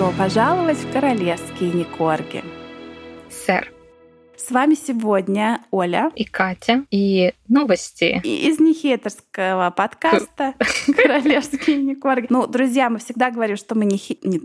добро пожаловать в королевские Никорги. Сэр. С вами сегодня Оля и Катя. И новости. И из нехейтерского подкаста «Королевские Никорги». Ну, друзья, мы всегда говорим, что мы не...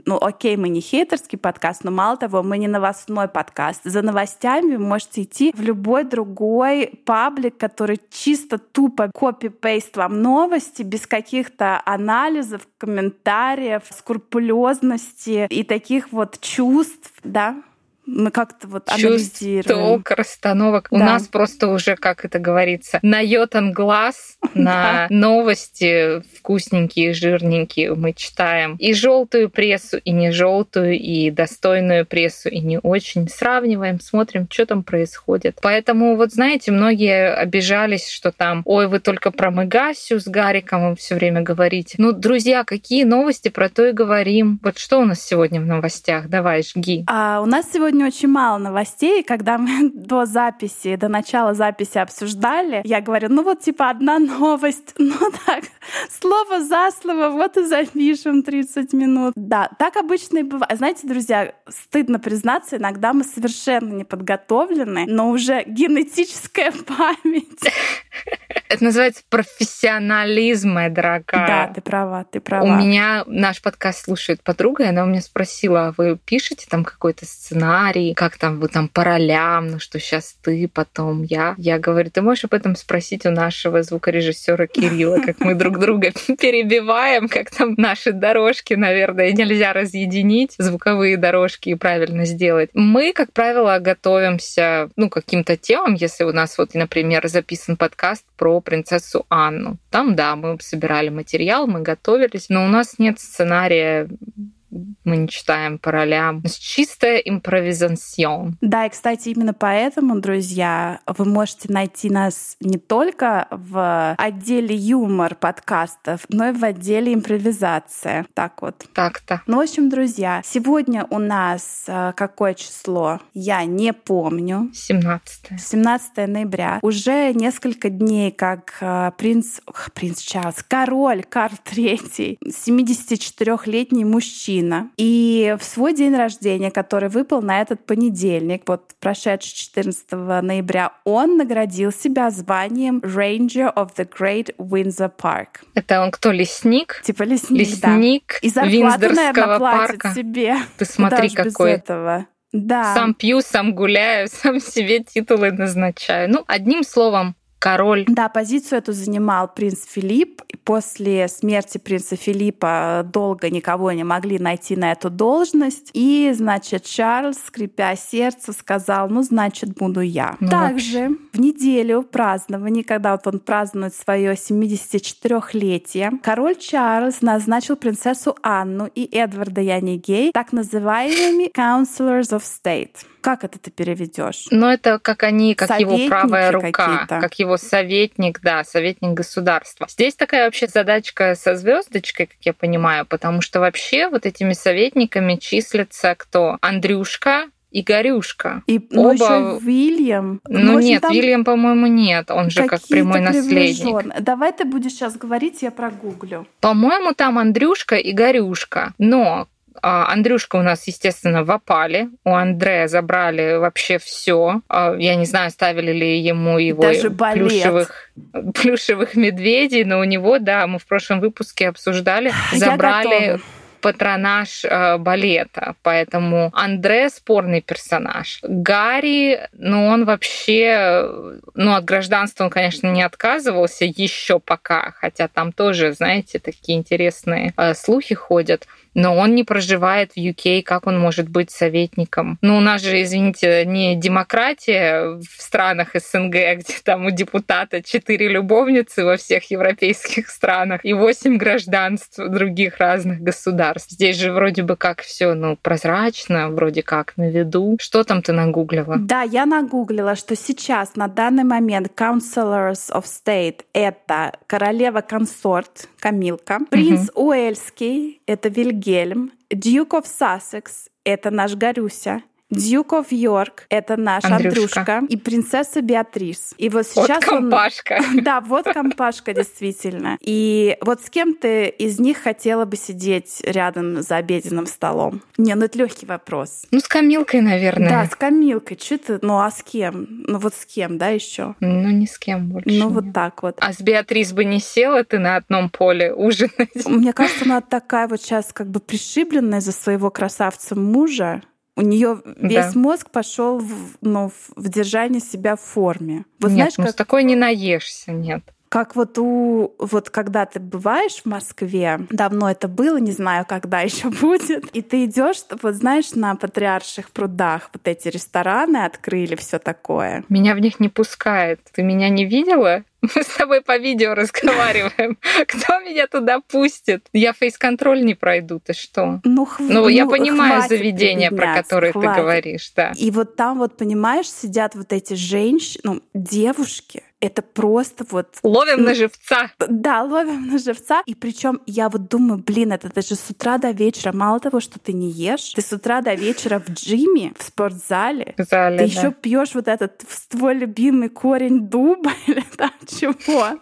Ну, окей, мы не хейтерский подкаст, но мало того, мы не новостной подкаст. За новостями вы можете идти в любой другой паблик, который чисто тупо копи-пейст вам новости, без каких-то анализов, комментариев, скрупулезности и таких вот чувств, да, мы как-то вот Чувств, анализируем. толк, расстановок. Да. У нас просто уже, как это говорится, наётан глаз на новости вкусненькие, жирненькие. Мы читаем и желтую прессу, и не желтую, и достойную прессу, и не очень. Сравниваем, смотрим, что там происходит. Поэтому, вот знаете, многие обижались, что там, ой, вы только про Мегасю с Гариком все время говорите. Ну, друзья, какие новости, про то и говорим. Вот что у нас сегодня в новостях? Давай, жги. А у нас сегодня сегодня очень мало новостей. Когда мы до записи, до начала записи обсуждали, я говорю, ну вот типа одна новость. Ну так, слово за слово, вот и запишем 30 минут. Да, так обычно и бывает. Знаете, друзья, стыдно признаться, иногда мы совершенно не подготовлены, но уже генетическая память. Это называется профессионализм, моя дорогая. Да, ты права, ты права. У меня наш подкаст слушает подруга, и она у меня спросила, а вы пишете там какой-то сценарий, как там вы там по ролям, ну что сейчас ты, потом я. Я говорю, ты можешь об этом спросить у нашего звукорежиссера Кирилла, как мы друг друга перебиваем, как там наши дорожки, наверное, нельзя разъединить, звуковые дорожки и правильно сделать. Мы, как правило, готовимся, ну, каким-то темам, если у нас вот, например, записан подкаст про принцессу Анну. Там, да, мы собирали материал, мы готовились, но у нас нет сценария мы не читаем по ролям. Чистая импровизацион. Да, и, кстати, именно поэтому, друзья, вы можете найти нас не только в отделе юмор подкастов, но и в отделе импровизация. Так вот. Так-то. Ну, в общем, друзья, сегодня у нас э, какое число? Я не помню. 17. 17 ноября. Уже несколько дней, как э, принц... принц Чарльз, король Карл III, 74-летний мужчина, мужчина. И в свой день рождения, который выпал на этот понедельник, вот прошедший 14 ноября, он наградил себя званием Ranger of the Great Windsor Park. Это он кто, лесник? Типа лесник, Лесник да. И зарплату, наверное, платит парка. себе. Ты смотри, Куда какой. без этого. Да. Сам пью, сам гуляю, сам себе титулы назначаю. Ну, одним словом, король. Да, позицию эту занимал принц Филипп. После смерти принца Филиппа долго никого не могли найти на эту должность. И, значит, Чарльз, скрипя сердце, сказал, ну, значит, буду я. Ну, Также в неделю празднования, когда вот он празднует свое 74-летие, король Чарльз назначил принцессу Анну и Эдварда Янигей так называемыми Counselors of State. Как это ты переведешь? Ну, это как они, как его Советники правая рука, как его советник, да, советник государства. Здесь такая вообще задачка со звездочкой, как я понимаю, потому что вообще вот этими советниками числятся кто? Андрюшка, Игорюшка. И ну, Оба- еще Вильям. Ну, общем, нет, там Вильям, по-моему, нет. Он же как прямой наследник. Давай ты будешь сейчас говорить, я прогуглю. По-моему, там Андрюшка и Горюшка. Но Андрюшка у нас, естественно, в опале. У Андрея забрали вообще все. Я не знаю, ставили ли ему его Даже балет. плюшевых, плюшевых медведей, но у него, да, мы в прошлом выпуске обсуждали, забрали патронаж э, балета. Поэтому Андре спорный персонаж. Гарри, ну он вообще, ну от гражданства он, конечно, не отказывался еще пока, хотя там тоже, знаете, такие интересные э, слухи ходят. Но он не проживает в UK, как он может быть советником? Ну, у нас же, извините, не демократия в странах СНГ, где там у депутата четыре любовницы во всех европейских странах и восемь гражданств других разных государств. Здесь же вроде бы как все, ну, прозрачно, вроде как на виду. Что там ты нагуглила? Да, я нагуглила, что сейчас, на данный момент, Counselors of State — это королева-консорт Камилка, принц Уэльский — это Вильгельм, Duke of Sussex — это наш Гарюся, Дюк оф Йорк — это наш Андрюшка. Андрюшка. И принцесса Беатрис. И вот сейчас вот компашка. Он... Да, вот компашка, действительно. И вот с кем ты из них хотела бы сидеть рядом за обеденным столом? Не, ну это легкий вопрос. Ну, с Камилкой, наверное. Да, с Камилкой. Че ты? Ну, а с кем? Ну, вот с кем, да, еще? Ну, ни с кем больше. Ну, вот так вот. А с Беатрис бы не села ты на одном поле ужинать? Мне кажется, она такая вот сейчас как бы пришибленная за своего красавца мужа. У нее весь да. мозг пошел в, ну, в держание себя в форме. Вот нет, знаешь, ну как... с такой не наешься, нет. Как вот у вот когда ты бываешь в Москве, давно это было, не знаю, когда еще будет, и ты идешь, вот знаешь, на патриарших прудах вот эти рестораны открыли, все такое. Меня в них не пускает. Ты меня не видела? Мы с тобой по видео разговариваем. Кто меня туда пустит? Я фейс-контроль не пройду, ты что? Ну, хв... ну я ну, понимаю заведение, про которое хватит. ты говоришь, да. И вот там вот, понимаешь, сидят вот эти женщины, ну, девушки, это просто вот... Ловим на живца. Да, ловим на живца. И причем я вот думаю, блин, это даже с утра до вечера. Мало того, что ты не ешь, ты с утра до вечера в джиме, в спортзале. В зале, ты да. еще пьешь вот этот твой любимый корень дуба или там чего.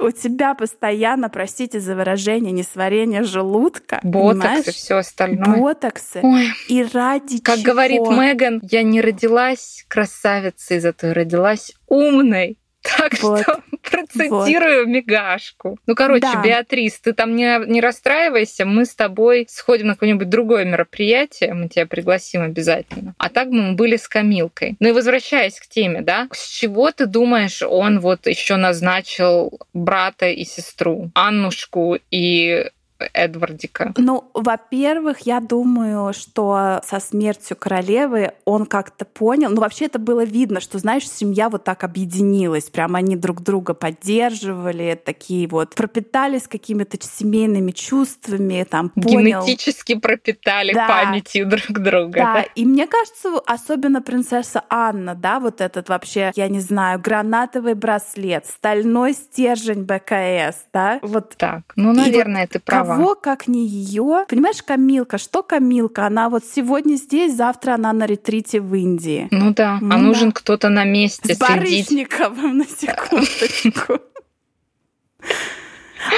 У тебя постоянно, простите за выражение, несварение желудка. Ботоксы, и все остальное. Ботоксы. Ой. И ради как чего? говорит Меган, я не родилась красавицей, зато родилась умной. Так вот, что процитирую вот. мигашку. Ну, короче, да. Беатрис, ты там не, не расстраивайся, мы с тобой сходим на какое-нибудь другое мероприятие, мы тебя пригласим обязательно. А так мы были с Камилкой. Ну и возвращаясь к теме, да, с чего ты думаешь, он вот еще назначил брата и сестру, Аннушку и Эдвардика? Ну, во-первых, я думаю, что со смертью королевы он как-то понял. Ну, вообще это было видно, что, знаешь, семья вот так объединилась. Прям они друг друга поддерживали, такие вот пропитались какими-то семейными чувствами, там, понял. Генетически пропитали да. памятью друг друга. Да. да, и мне кажется, особенно принцесса Анна, да, вот этот вообще, я не знаю, гранатовый браслет, стальной стержень БКС, да, вот. Так, ну, наверное, вот ты права кого, как не ее? Понимаешь, Камилка, что Камилка? Она вот сегодня здесь, завтра она на ретрите в Индии. Ну да, ну, а нужен да. кто-то на месте С Барышниковым, на секундочку.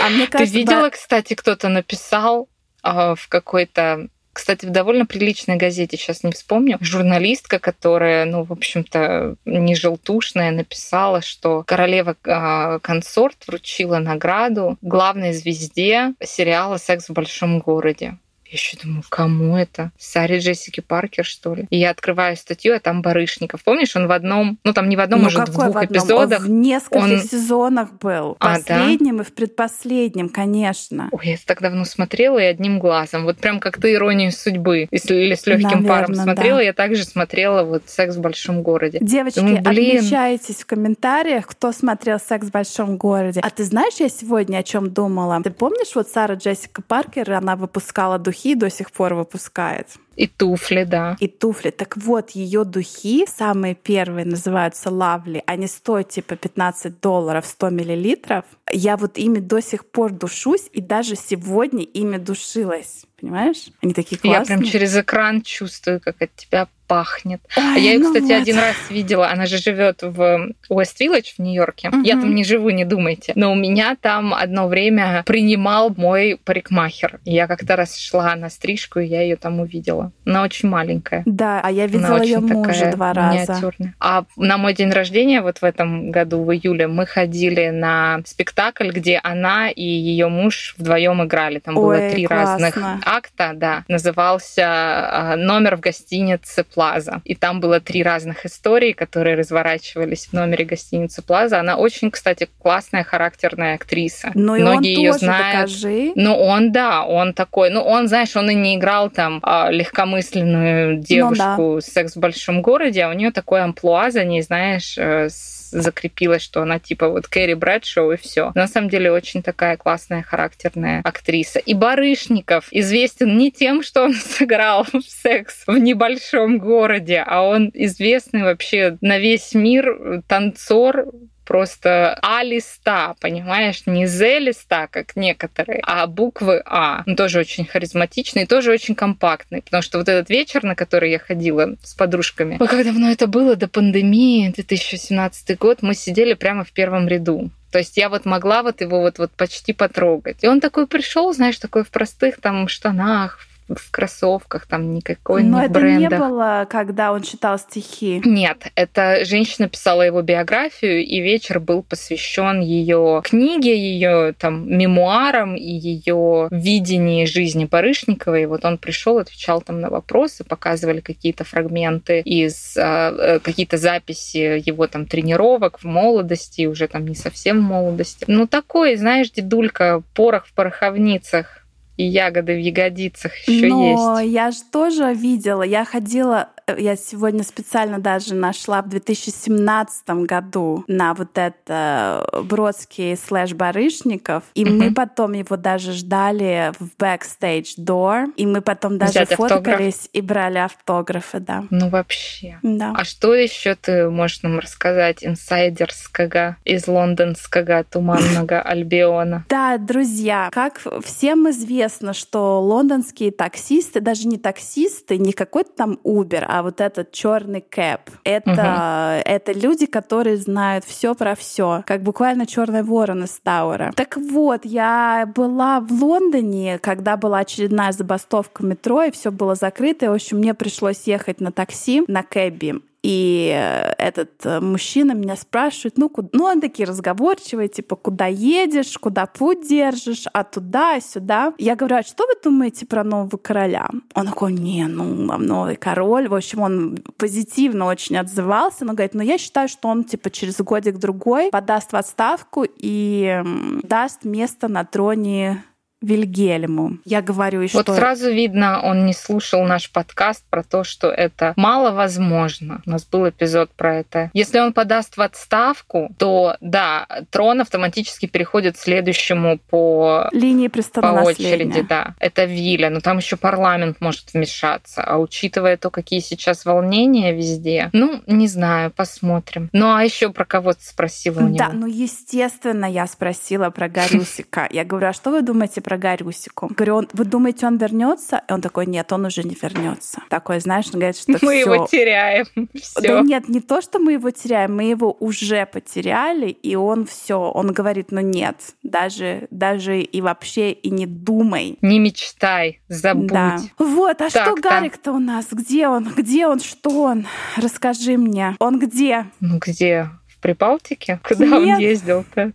А мне кажется, Ты видела, кстати, кто-то написал э, в какой-то кстати, в довольно приличной газете, сейчас не вспомню, журналистка, которая, ну, в общем-то, не желтушная, написала, что королева-консорт а, вручила награду главной звезде сериала «Секс в большом городе». Я еще думаю, кому это? Саре Джессики Паркер, что ли? И я открываю статью, а там Барышников. Помнишь, он в одном, ну там не в одном, ну, может, в двух в эпизодах. Он в нескольких он... сезонах был. В а, последнем да? и в предпоследнем, конечно. Ой, я так давно смотрела и одним глазом. Вот прям как ты иронию судьбы. Если, или с легким Наверное, паром смотрела, да. я также смотрела вот секс в большом городе. Девочки, Думаю, блин... отмечайтесь в комментариях, кто смотрел секс в большом городе. А ты знаешь, я сегодня о чем думала? Ты помнишь, вот Сара Джессика Паркер, она выпускала духи духи до сих пор выпускает. И туфли, да. И туфли. Так вот, ее духи, самые первые, называются Лавли. Они стоят типа 15 долларов 100 миллилитров. Я вот ими до сих пор душусь, и даже сегодня ими душилась. Понимаешь? Они такие классные. Я прям через экран чувствую, как от тебя пахнет. Ой, я ее, ну кстати, вот. один раз видела. Она же живет в Уэст-Виллидж в Нью-Йорке. Угу. Я там не живу, не думайте. Но у меня там одно время принимал мой парикмахер. Я как-то раз шла на стрижку, и я ее там увидела. Она очень маленькая. Да, а я видела ее мужа два раза. А на мой день рождения, вот в этом году, в июле, мы ходили на спектакль, где она и ее муж вдвоем играли. Там Ой, было три классно. разных акта, да. Назывался а, «Номер в гостинице Плаза». И там было три разных истории, которые разворачивались в номере гостиницы Плаза. Она очень, кстати, классная, характерная актриса. Ну, Многие ее знают. Докажи. Ну, он, да, он такой. Ну, он, знаешь, он и не играл там а, легкомысленную девушку ну, да. секс в большом городе, а у нее такой амплуа за ней, знаешь, э, закрепилась, что она типа вот Кэрри Брэдшоу и все. На самом деле очень такая классная, характерная актриса. И Барышников известен не тем, что он сыграл в секс в небольшом городе, а он известный вообще на весь мир танцор, просто А-листа, понимаешь? Не З-листа, как некоторые, а буквы А. Он тоже очень харизматичный, тоже очень компактный, потому что вот этот вечер, на который я ходила с подружками, ой, как давно это было, до пандемии, 2017 год, мы сидели прямо в первом ряду. То есть я вот могла вот его вот, вот почти потрогать. И он такой пришел, знаешь, такой в простых там штанах, в кроссовках, там никакой Но не это не было, когда он читал стихи. Нет, это женщина писала его биографию, и вечер был посвящен ее книге, ее там мемуарам и ее видении жизни Барышниковой. И вот он пришел, отвечал там на вопросы, показывали какие-то фрагменты из э, какие-то записи его там тренировок в молодости, уже там не совсем в молодости. Ну такой, знаешь, дедулька, порох в пороховницах и ягоды в ягодицах еще Но есть. я же тоже видела, я ходила, я сегодня специально даже нашла в 2017 году на вот это Бродский слэш Барышников, и Мгм. мы потом его даже ждали в backstage door, и мы потом даже Взять автограф? фоткались и брали автографы, да. Ну вообще. Да. А что еще ты можешь нам рассказать инсайдерского из лондонского туманного Альбиона? Да, друзья, как всем известно, что лондонские таксисты, даже не таксисты, не какой-то там Uber, а вот этот черный кэп, это, это люди, которые знают все про все, как буквально черный ворон из Тауэра. Так вот, я была в Лондоне, когда была очередная забастовка метро, и все было закрыто. И, в общем, мне пришлось ехать на такси, на кэбби. И э, этот э, мужчина меня спрашивает, ну, куда... ну, он такие разговорчивые, типа, куда едешь, куда путь держишь, а туда, а сюда. Я говорю, а что вы думаете про нового короля? Он такой, не, ну, новый король. В общем, он позитивно очень отзывался, но говорит, ну, я считаю, что он, типа, через годик-другой подаст в отставку и даст место на троне Вильгельму. Я говорю, и Вот что... сразу видно, он не слушал наш подкаст про то, что это маловозможно. У нас был эпизод про это. Если он подаст в отставку, то да, трон автоматически переходит следующему по Линии по очереди, да. Это Виля, но там еще парламент может вмешаться. А учитывая то, какие сейчас волнения везде, ну, не знаю, посмотрим. Ну, а еще про кого ты спросила у него? Да, ну естественно, я спросила про Гарюсика. Я говорю, а что вы думаете про Гарюсику? Говорю, он, вы думаете, он вернется? И он такой, нет, он уже не вернется. Такой, знаешь, он говорит, что Мы всё. его теряем. Да Все. нет, не то, что мы его теряем, мы его уже потеряли, и он все, он говорит, ну нет, даже, даже и вообще и не думай. Не мечтай, забудь. Да. Вот, а что Так-то. Гарик-то у нас? Где он? Где он? Что он? Расскажи мне. Он где? Ну где? В Прибалтике? Куда он Нет. ездил-то?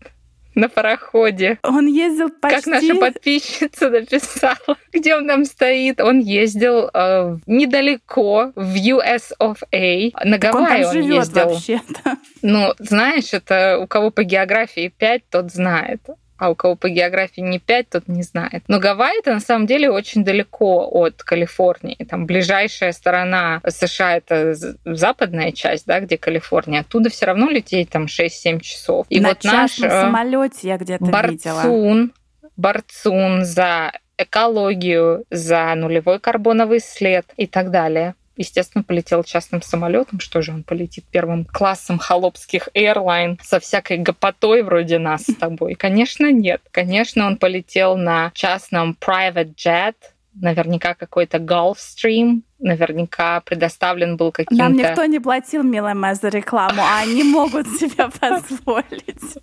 На пароходе. Он ездил почти... Как наша подписчица написала, где он там стоит. Он ездил э, недалеко, в US of A. На Так он Гавайи там он, ездил. вообще-то. Ну, знаешь, это у кого по географии 5, тот знает. А у кого по географии не 5, тот не знает. Но Гавайи это на самом деле очень далеко от Калифорнии. Там ближайшая сторона США это западная часть, да, где Калифорния. Оттуда все равно лететь там 6-7 часов. И На вот наш э, самолете я где-то видела. борцун, борцун за экологию, за нулевой карбоновый след и так далее. Естественно, полетел частным самолетом. Что же он полетит первым классом холопских airline со всякой гопотой вроде нас с тобой? Конечно, нет. Конечно, он полетел на частном private jet, наверняка какой-то Gulfstream, наверняка предоставлен был каким-то... Нам никто не платил, милая моя, за рекламу, а они могут себе позволить.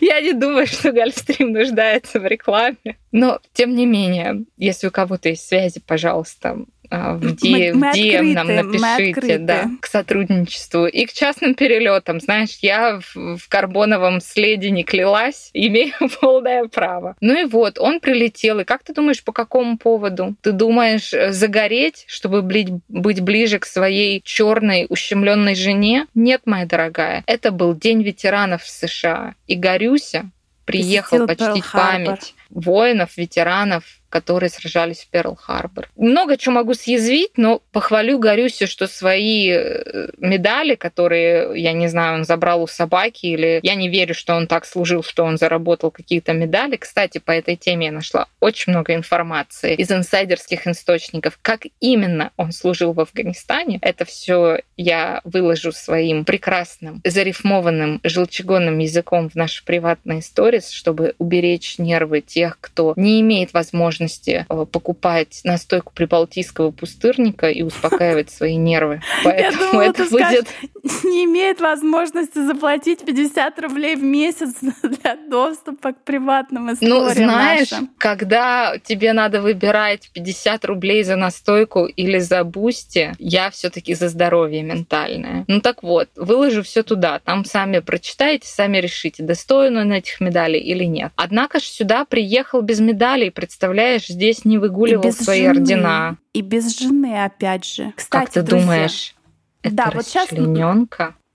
Я не думаю, что Гольфстрим нуждается в рекламе. Но, тем не менее, если у кого-то есть связи, пожалуйста, в Мы- DM, мы в DM нам открыты, мы напишите, да, к сотрудничеству. И к частным перелетам. Знаешь, я в, в карбоновом следе не клялась, имею полное право. Ну и вот, он прилетел. И как ты думаешь, по какому поводу? Ты думаешь, э, загореть, чтобы быть, ближе к своей черной ущемленной жене? Нет, моя дорогая. Это был День ветеранов в США. И Горюся приехал почтить память воинов, ветеранов которые сражались в Перл-Харбор. Много чего могу съязвить, но похвалю Горюсю, что свои э, медали, которые, я не знаю, он забрал у собаки, или я не верю, что он так служил, что он заработал какие-то медали. Кстати, по этой теме я нашла очень много информации из инсайдерских источников, как именно он служил в Афганистане. Это все я выложу своим прекрасным, зарифмованным, желчегонным языком в наши приватные сторис, чтобы уберечь нервы тех, кто не имеет возможности э, покупать настойку прибалтийского пустырника и успокаивать свои нервы. Поэтому думала, это будет... не имеет возможности заплатить 50 рублей в месяц для доступа к приватным историям Ну, знаешь, нашим. когда тебе надо выбирать 50 рублей за настойку или за бусти, я все таки за здоровье ментальное. Ну так вот, выложу все туда. Там сами прочитайте, сами решите, достоин он этих медалей или нет. Однако же сюда приехал без медалей, представляешь, здесь не выгуливал свои жены. ордена. И без жены, опять же. Кстати, как ты друзья, думаешь, это да, вот сейчас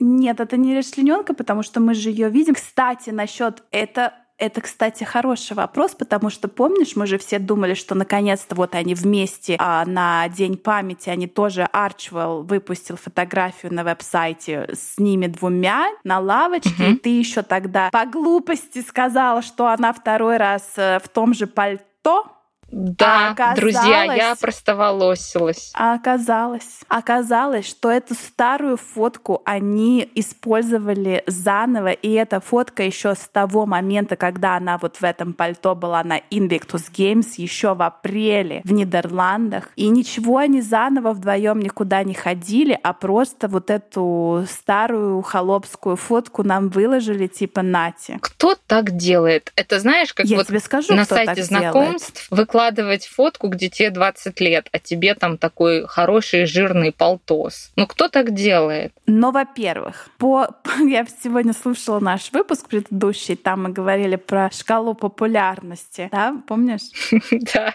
нет, это не расчлененка, потому что мы же ее видим. Кстати, насчет это это, кстати, хороший вопрос, потому что, помнишь, мы же все думали, что наконец-то вот они вместе а, на День памяти, они тоже, Арчвелл выпустил фотографию на веб-сайте с ними двумя на лавочке, mm-hmm. и ты еще тогда по глупости сказала, что она второй раз э, в том же пальто, да, а друзья, я простоволосилась. А оказалось, оказалось, что эту старую фотку они использовали заново, и эта фотка еще с того момента, когда она вот в этом пальто была на Invictus Games еще в апреле в Нидерландах. И ничего они заново вдвоем никуда не ходили, а просто вот эту старую холопскую фотку нам выложили типа нати. Кто так делает? Это знаешь, как я вот тебе скажу, на сайте знакомств выкладывают выкладывать фотку, где тебе 20 лет, а тебе там такой хороший жирный полтос. Ну, кто так делает? Но, во-первых, по... я сегодня слушала наш выпуск предыдущий, там мы говорили про шкалу популярности, да, помнишь? Да.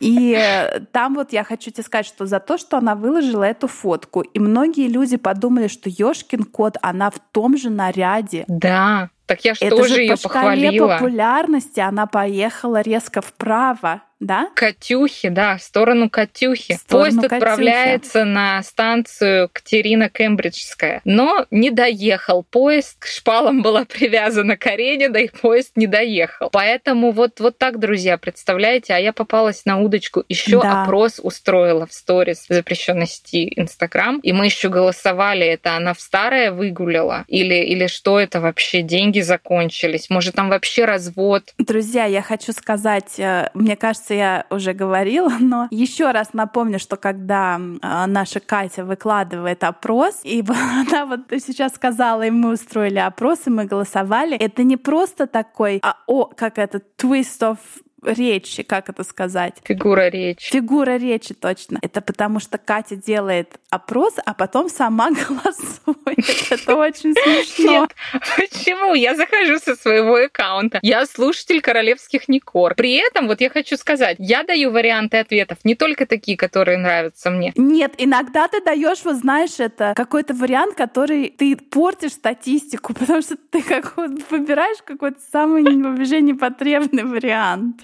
И э, там вот я хочу тебе сказать, что за то, что она выложила эту фотку, и многие люди подумали, что Ёшкин кот, она в том же наряде. Да. Так я же Это тоже же ее по похвалила. популярности она поехала резко вправо да? Катюхи, да, в сторону Катюхи. В сторону Поезд Катюхи. отправляется на станцию Катерина Кембриджская, но не доехал. Поезд к шпалам была привязана Каренина, и поезд не доехал. Поэтому вот, вот так, друзья, представляете, а я попалась на удочку. Еще да. опрос устроила в сторис запрещенности Инстаграм, и мы еще голосовали, это она в старое выгуляла или, или что это вообще, деньги закончились, может там вообще развод. Друзья, я хочу сказать, э, мне кажется, я уже говорила, но еще раз напомню, что когда а, наша Катя выкладывает опрос, и она вот сейчас сказала, и мы устроили опрос, и мы голосовали, это не просто такой, а, о, как это, twist of речи, как это сказать? Фигура речи. Фигура речи, точно. Это потому что Катя делает опрос, а потом сама голосует. Это очень смешно. Почему? Я захожу со своего аккаунта. Я слушатель королевских Никор. При этом, вот я хочу сказать, я даю варианты ответов, не только такие, которые нравятся мне. Нет, иногда ты даешь, вот знаешь, это какой-то вариант, который ты портишь статистику, потому что ты как выбираешь какой-то самый вообще непотребный вариант.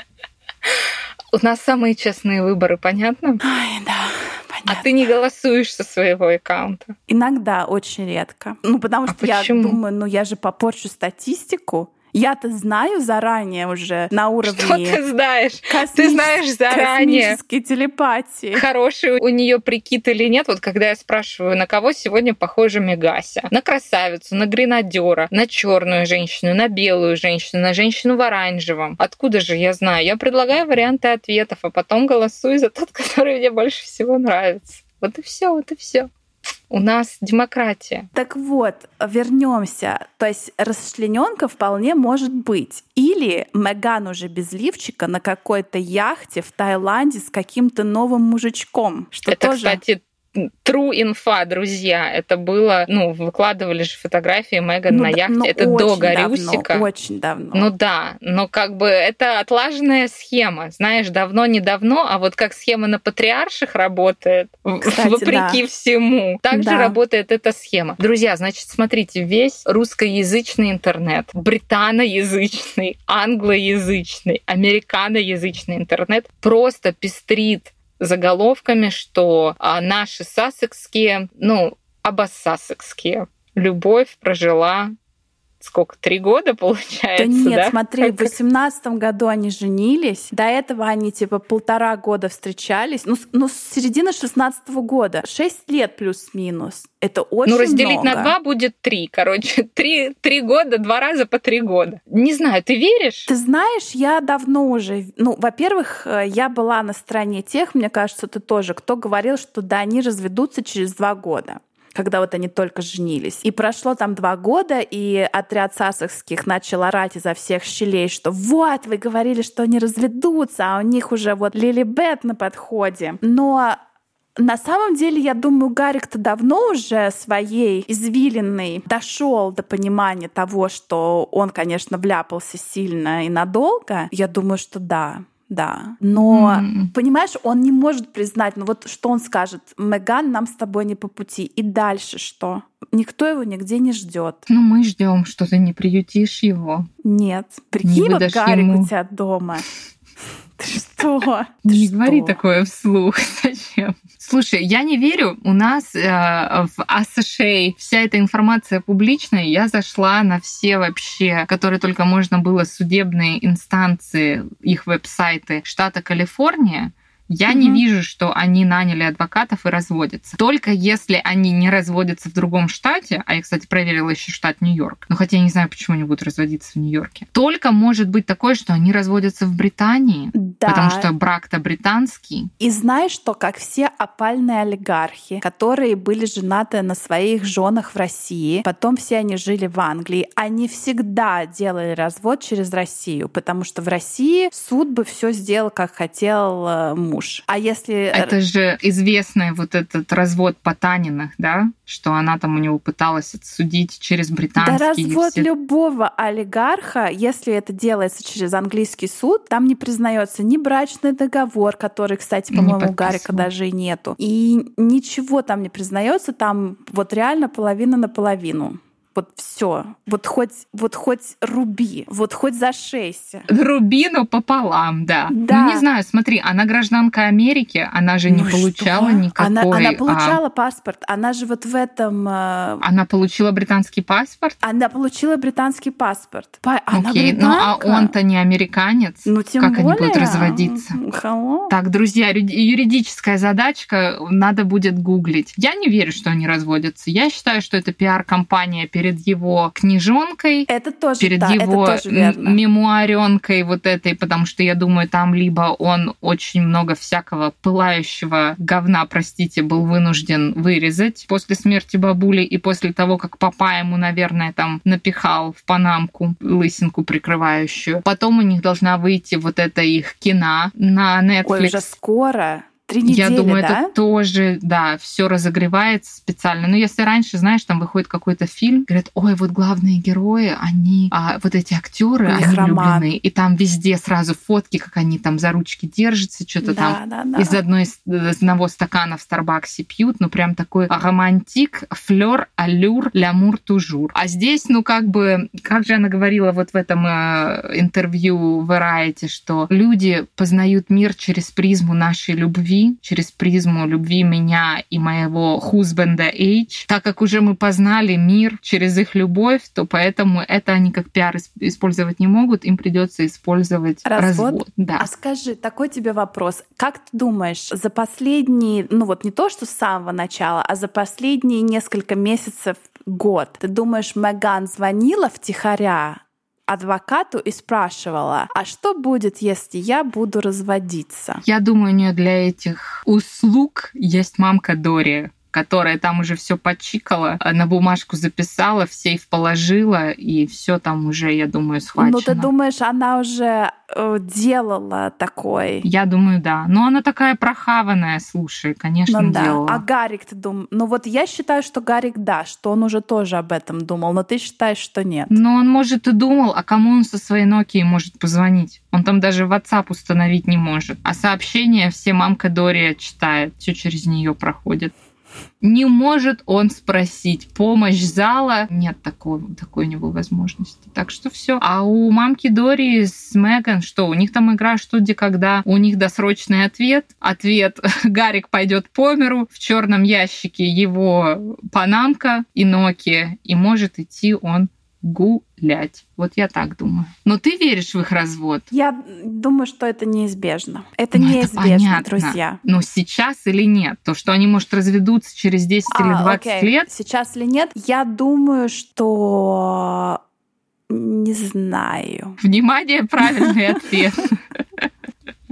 У нас самые честные выборы, понятно? Ай, да. Понятно. А ты не голосуешь со своего аккаунта? Иногда, очень редко. Ну, потому а что а я думаю, ну я же попорчу статистику. Я-то знаю заранее уже на уровне... Что ты знаешь? Ты знаешь заранее. телепатии. Хороший у нее прикид или нет. Вот когда я спрашиваю, на кого сегодня похожа Мегася? На красавицу, на гренадера, на черную женщину, на белую женщину, на женщину в оранжевом. Откуда же я знаю? Я предлагаю варианты ответов, а потом голосую за тот, который мне больше всего нравится. Вот и все, вот и все. У нас демократия. Так вот, вернемся. То есть расчлененка вполне может быть. Или Меган уже без лифчика на какой-то яхте в Таиланде с каким-то новым мужичком. Что Это, тоже... кстати, true инфа, друзья. Это было, ну, выкладывали же фотографии Меган Ну на да, яхте. ну, это до очень давно, Горюсика. очень давно. Ну да, но как бы это отлаженная схема. Знаешь, давно-недавно, а вот как схема на патриарших работает, Кстати, вопреки да. всему, так же Да. работает эта схема. Друзья, значит, смотрите, весь русскоязычный интернет, британоязычный, англоязычный, американоязычный интернет просто пестрит заголовками, что а, наши сассекские, ну, абассасекские, любовь прожила сколько, три года, получается, Да нет, да? смотри, в восемнадцатом году они женились. До этого они типа полтора года встречались. Ну, ну с середины шестнадцатого года. Шесть лет плюс-минус. Это очень Ну, разделить много. на два будет три. Короче, три, три года, два раза по три года. Не знаю, ты веришь? Ты знаешь, я давно уже... Ну, во-первых, э, я была на стороне тех, мне кажется, ты тоже, кто говорил, что да, они разведутся через два года когда вот они только женились. И прошло там два года, и отряд сасекских начал орать изо всех щелей, что вот, вы говорили, что они разведутся, а у них уже вот Лили Бет на подходе. Но на самом деле, я думаю, Гарик-то давно уже своей извилиной дошел до понимания того, что он, конечно, вляпался сильно и надолго. Я думаю, что да. Да, но М. понимаешь, он не может признать, ну вот что он скажет, Меган, нам с тобой не по пути. И дальше что? Никто его нигде не ждет. Ну, мы ждем, что ты не приютишь его. Нет. Прикинь, вот выдашь Гарик ему. у тебя дома. Ты что? Ты Не что? говори такое вслух. Зачем? Слушай, я не верю. У нас э, в ASHA вся эта информация публичная. Я зашла на все вообще, которые только можно было, судебные инстанции, их веб-сайты штата Калифорния. Я не Мгм. вижу, что они наняли адвокатов и разводятся. Только если они не разводятся в другом штате, а я, кстати, проверила еще штат Нью-Йорк, но хотя я не знаю, почему они будут разводиться в Нью-Йорке. Только может быть такое, что они разводятся в Британии, Да. потому что брак-то британский. И знаешь что, как все опальные олигархи, которые были женаты на своих женах в России, потом все они жили в Англии, они всегда делали развод через Россию, потому что в России суд бы все сделал, как хотел э, муж. А если... Это же известный вот этот развод Потаниных, да, что она там у него пыталась отсудить через Да британский. развод все- любого олигарха, если это делается через английский суд, там не признается ни брачный договор, который, кстати, по-моему, у. Гарика даже и нету. И ничего там не признается, там вот реально половина на половину. Вот все. Вот хоть, вот хоть руби, вот хоть зашейся. Рубину пополам, да. Да. Ну, не знаю, смотри, она гражданка Америки, она же не Ну получала что? никакой... Она, она а, получала паспорт. Она же вот в этом... э, она получила британский паспорт? Она получила британский паспорт. Па- Она Окей, ну а британка. он-то не американец. Ну, тем как более. они будут разводиться? Hello. Так, друзья, юри- юридическая задачка, надо будет гуглить. Я не верю, что они разводятся. Я считаю, что это пиар-компания перед его книжонкой, Это тоже, перед да, его это тоже верно. м- мемуаренкой вот этой, потому что я думаю, там либо он очень много всякого пылающего говна, простите, был вынужден вырезать после смерти бабули и после того, как папа ему, наверное, там напихал в панамку лысинку прикрывающую. Потом у них должна выйти вот эта их кино на Netflix. Ой, уже скоро. Три недели, Я думаю, да? это тоже, да, все разогревается специально. Но если раньше, знаешь, там выходит какой-то фильм, говорят, ой, вот главные герои, они, а, вот эти актеры, они роман. влюблены, и там везде сразу фотки, как они там за ручки держатся, что-то там да, да, да. из одной из одного стакана в Старбаксе пьют, ну прям такой романтик, флер, аллюр, лямур, тужур. А здесь, ну как бы, как же она говорила вот в этом э, интервью Variety, что люди познают мир через призму нашей любви, через призму любви меня и моего хузбенда H. Так как уже мы познали мир через их любовь, то поэтому это они как пиар исп- использовать не могут, им придется использовать Развод? развод. Да. А скажи, такой тебе вопрос. Как ты думаешь, за последние, ну вот не то, что с самого начала, а за последние несколько месяцев, год, ты думаешь, Меган звонила втихаря адвокату и спрашивала, а что будет, если я буду разводиться? Я думаю, у нее для этих услуг есть мамка Дори. Которая там уже все почикала, э, на бумажку записала, в сейф положила, и все там уже, я думаю, схвачено. Ну, ты думаешь, она уже э, делала такой? Я думаю, да. Но она такая прохаванная, слушай, конечно, ну, да. делала. А Гарик, ты думаешь? Ну вот я считаю, что Гарик, да, что он уже тоже об этом думал, но ты считаешь, что нет? Но он, может, и думал, а кому он со своей Nokia может позвонить? Он там даже WhatsApp установить не может. А сообщения все мамка Дория читает, все через нее проходит. Не может он спросить помощь зала. Нет такой, такой у него возможности. Так что все. А у мамки Дори с Меган, что у них там игра что где когда у них досрочный ответ. Ответ Гарик пойдет по миру. В черном ящике его панамка и Nokia. И может идти он гулять. Вот я так думаю. Но ты веришь в их развод? Я думаю, что это неизбежно. Это ну, неизбежно, это друзья. Но сейчас или нет? То, что они, может, разведутся через 10 а, или 20 окей. лет? Сейчас или нет? Я думаю, что не знаю. Внимание, правильный ответ.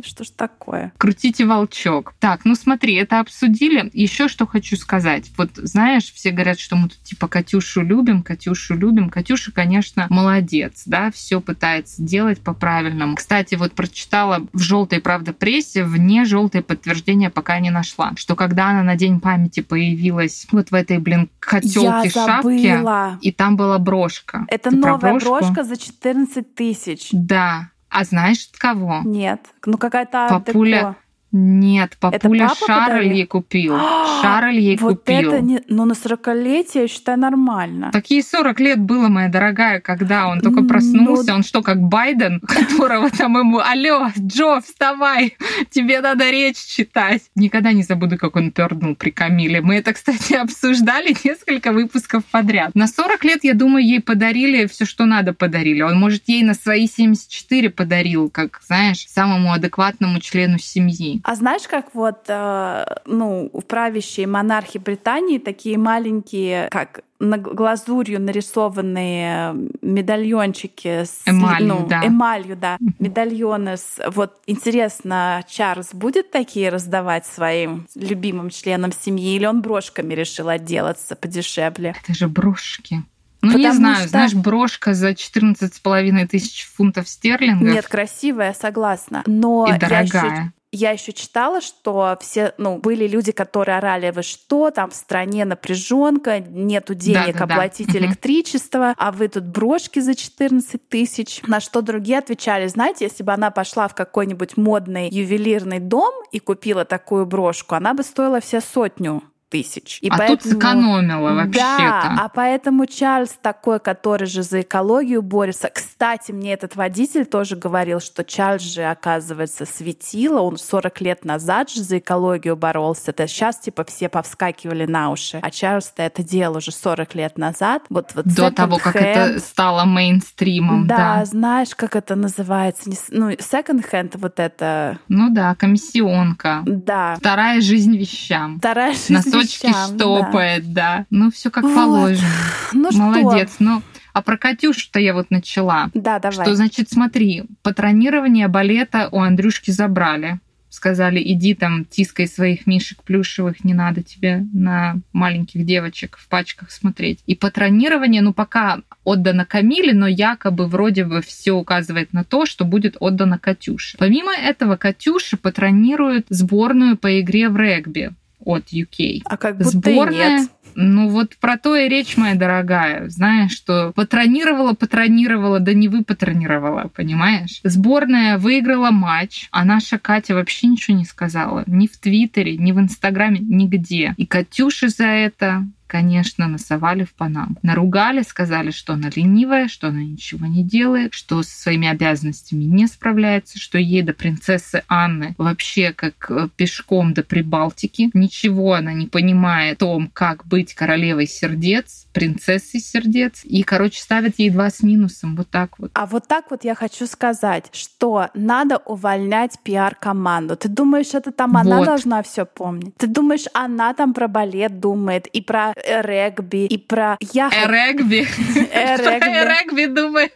Что ж такое? Крутите волчок. Так, ну смотри, это обсудили. Еще что хочу сказать. Вот знаешь, все говорят, что мы тут типа Катюшу любим, Катюшу любим. Катюша, конечно, молодец, да, все пытается делать по-правильному. Кстати, вот прочитала в желтой, правда, прессе, вне желтое подтверждение пока не нашла, что когда она на День памяти появилась вот в этой, блин, котелке шапке, и там была брошка. Это Ты новая брошка за 14 тысяч. Да, а знаешь от кого? Нет. Ну какая-то Папуля. Нет, папуля Шарль ей купил. Шарль ей вот купил. Это не... Ну, на 40-летие, я считаю, нормально. Такие 40 лет было, моя дорогая, когда он только проснулся. Ну... Он что, как Байден, которого там ему, алло, Джо, вставай, тебе надо речь читать. Никогда не забуду, как он пернул при Камиле. Мы это, кстати, обсуждали несколько выпусков подряд. На 40 лет, я думаю, ей подарили все, что надо подарили. Он, может, ей на свои 74 подарил, как, знаешь, самому адекватному члену семьи. А знаешь, как вот, э, ну, в правящей монархии Британии такие маленькие, как на глазурью нарисованные медальончики с эмалью, ну, да. эмалью, да, медальоны с вот интересно, Чарльз будет такие раздавать своим любимым членам семьи или он брошками решил отделаться подешевле? Это же брошки. Ну, Потому не знаю, что... знаешь, брошка за 14 с половиной тысяч фунтов стерлингов. Нет, красивая, согласна. Но и дорогая. Я еще я еще читала, что все, ну, были люди, которые орали, вы что, там в стране напряженка, нету денег да, да, оплатить да. электричество, а вы тут брошки за 14 тысяч. На что другие отвечали, знаете, если бы она пошла в какой-нибудь модный ювелирный дом и купила такую брошку, она бы стоила все сотню тысяч. И а поэтому... тут сэкономила вообще-то. Да, а поэтому Чарльз такой, который же за экологию борется. Кстати, мне этот водитель тоже говорил, что Чарльз же, оказывается, светило. Он 40 лет назад же за экологию боролся. Это сейчас, типа, все повскакивали на уши. А Чарльз-то это делал уже 40 лет назад. Вот, вот До того, как это стало мейнстримом. Да, да, знаешь, как это называется? Ну, second-hand вот это... Ну да, комиссионка. Да. Вторая жизнь вещам. Вторая жизнь носочки вещам, штопает, да. да. Ну, все как вот. положено. Ну, Молодец. Что? Ну, а про Катюшу-то я вот начала. Да, давай. Что, значит, смотри, патронирование балета у Андрюшки забрали сказали, иди там, тискай своих мишек плюшевых, не надо тебе на маленьких девочек в пачках смотреть. И патронирование, ну, пока отдано Камиле, но якобы вроде бы все указывает на то, что будет отдано Катюше. Помимо этого, Катюша патронирует сборную по игре в регби от UK. А как будто Сборная, нет. Ну вот про то и речь, моя дорогая. Знаешь, что патронировала, патронировала, да не вы патронировала, понимаешь? Сборная выиграла матч, а наша Катя вообще ничего не сказала. Ни в Твиттере, ни в Инстаграме, нигде. И Катюша за это конечно, насовали в Панаму. Наругали, сказали, что она ленивая, что она ничего не делает, что со своими обязанностями не справляется, что ей до принцессы Анны вообще как э, пешком до Прибалтики. Ничего она не понимает о том, как быть королевой сердец, принцессой сердец. И, короче, ставят ей два с минусом. Вот так вот. А вот так вот я хочу сказать, что надо увольнять пиар-команду. Ты думаешь, это там вот. она должна все помнить? Ты думаешь, она там про балет думает и про регби, и про яхот. Регби. Регби, думаю,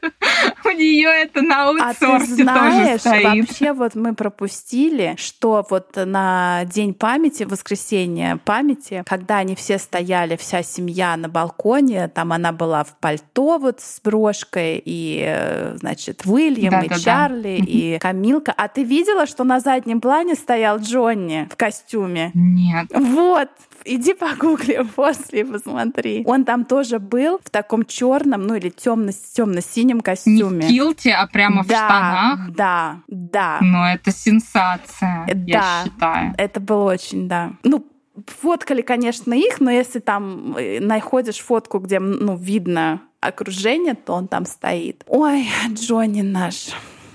у нее это на аутсорсе а ты знаешь, тоже стоит. вообще вот мы пропустили, что вот на День памяти, воскресенье памяти, когда они все стояли, вся семья на балконе, там она была в пальто вот с брошкой, и, э, значит, Уильям, да, и да, Чарли, да. и Камилка. А ты видела, что на заднем плане стоял Джонни в костюме? Нет. Вот, иди погугли после, посмотри. Он там тоже был в таком черном, ну или темно-синем костюме. Не в килте, а прямо да, в штанах. Да, да. Но это сенсация, да, я считаю. Это было очень, да. Ну, фоткали, конечно, их, но если там э, находишь фотку, где, ну, видно окружение, то он там стоит. Ой, Джонни наш.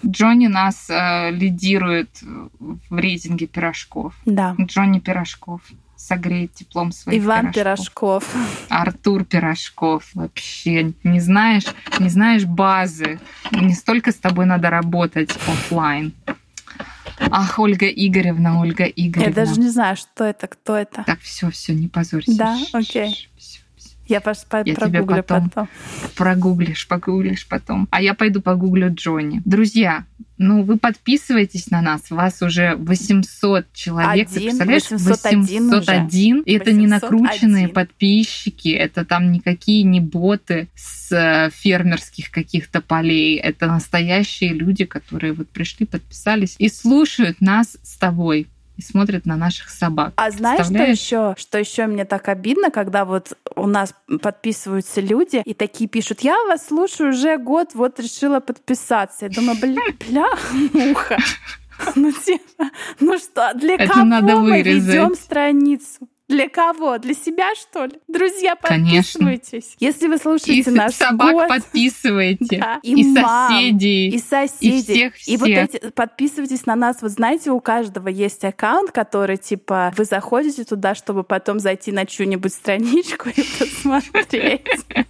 Джонни нас э, лидирует в рейтинге пирожков. Да. Джонни Пирожков согреет теплом своих Иван пирожков. Пирожков. Артур Пирожков. Вообще не знаешь, не знаешь базы. Не столько с тобой надо работать офлайн. Ах, Ольга Игоревна, Ольга Игоревна. Я даже не знаю, что это, кто это. Так, все, все, не позорься. Да, окей. Все, я просто я прогуглю потом, потом. Прогуглишь, погуглишь потом. А я пойду погуглю Джонни. Друзья, ну, вы подписывайтесь на нас. Вас уже 800 человек. Один, Ты представляешь? 801 801. И это не 801. накрученные подписчики. Это там никакие не боты с э, фермерских каких-то полей. Это настоящие люди, которые вот пришли, подписались и слушают нас с тобой и смотрят на наших собак. А знаешь, что еще, что еще мне так обидно, когда вот у нас подписываются люди и такие пишут: "Я вас слушаю уже год, вот решила подписаться". Я думаю, блин, бля, муха. Ну, типа, ну что, для Это кого мы ведем страницу? Для кого? Для себя, что ли? Друзья, Конечно. подписывайтесь. Если вы И слушаете наш собак год, подписывайте. Да. И, мам, соседей. И соседей. И всех, И вот всех. эти, подписывайтесь на нас. Вот знаете, у каждого есть аккаунт, который, типа, вы заходите туда, чтобы потом зайти на чью-нибудь страничку и посмотреть.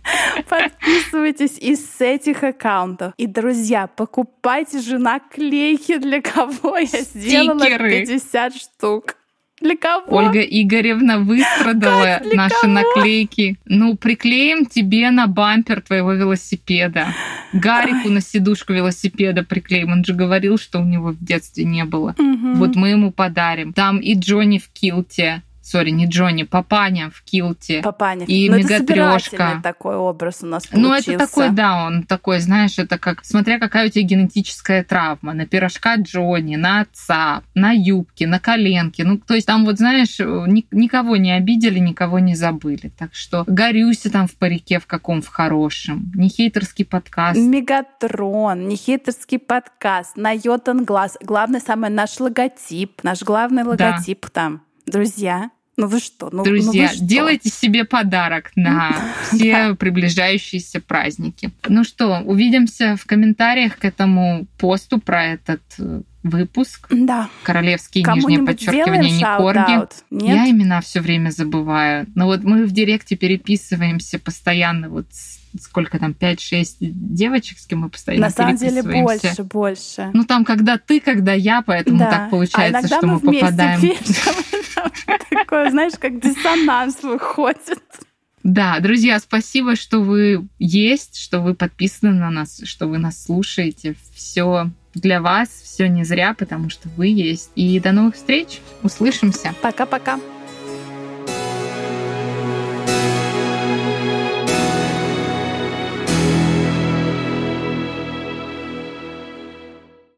Подписывайтесь из этих аккаунтов. И, друзья, покупайте же наклейки, для кого я сделала Стикеры. 50 штук. Для кого? Ольга Игоревна выстрадала наши кого? наклейки. Ну, приклеим тебе на бампер твоего велосипеда. Гарику на сидушку велосипеда приклеим. Он же говорил, что у него в детстве не было. Мгм. Вот мы ему подарим. Там и Джонни в килте. Сори, не Джонни, Папаня в килте. Папаня. И Но мегатрёшка. собирательный такой образ у нас Ну, получился. это такой, да, он такой, знаешь, это как, смотря какая у тебя генетическая травма, на пирожка Джонни, на отца, на юбки, на коленки. Ну, то есть там вот, знаешь, ни- никого не обидели, никого не забыли. Так что горюся там в парике в каком, в хорошем. Не хейтерский подкаст. Мегатрон, нехитерский подкаст, на Йотан Глаз. Главное, самое, наш логотип, наш главный логотип там. Друзья, ну вы что? Ну, ну Друзья, вы что? делайте себе подарок на все приближающиеся праздники. Ну что, увидимся в комментариях к этому посту про этот э, выпуск. Да. Королевские нижнее Кому-нибудь подчеркивание сделаем не корги. shout-out? Нет? Я имена все время забываю. Но вот мы в директе переписываемся постоянно. Вот с- сколько там, 5-6 девочек, с кем мы постоянно На самом деле больше, больше. Ну там, когда ты, когда я, поэтому Да. так получается, а иногда что мы, мы, попадаем. Такое, знаешь, как диссонанс выходит. Да, друзья, спасибо, что вы есть, что вы подписаны на нас, что вы нас слушаете. Все для вас, все не зря, потому что вы есть. И до новых встреч. Услышимся. Пока-пока.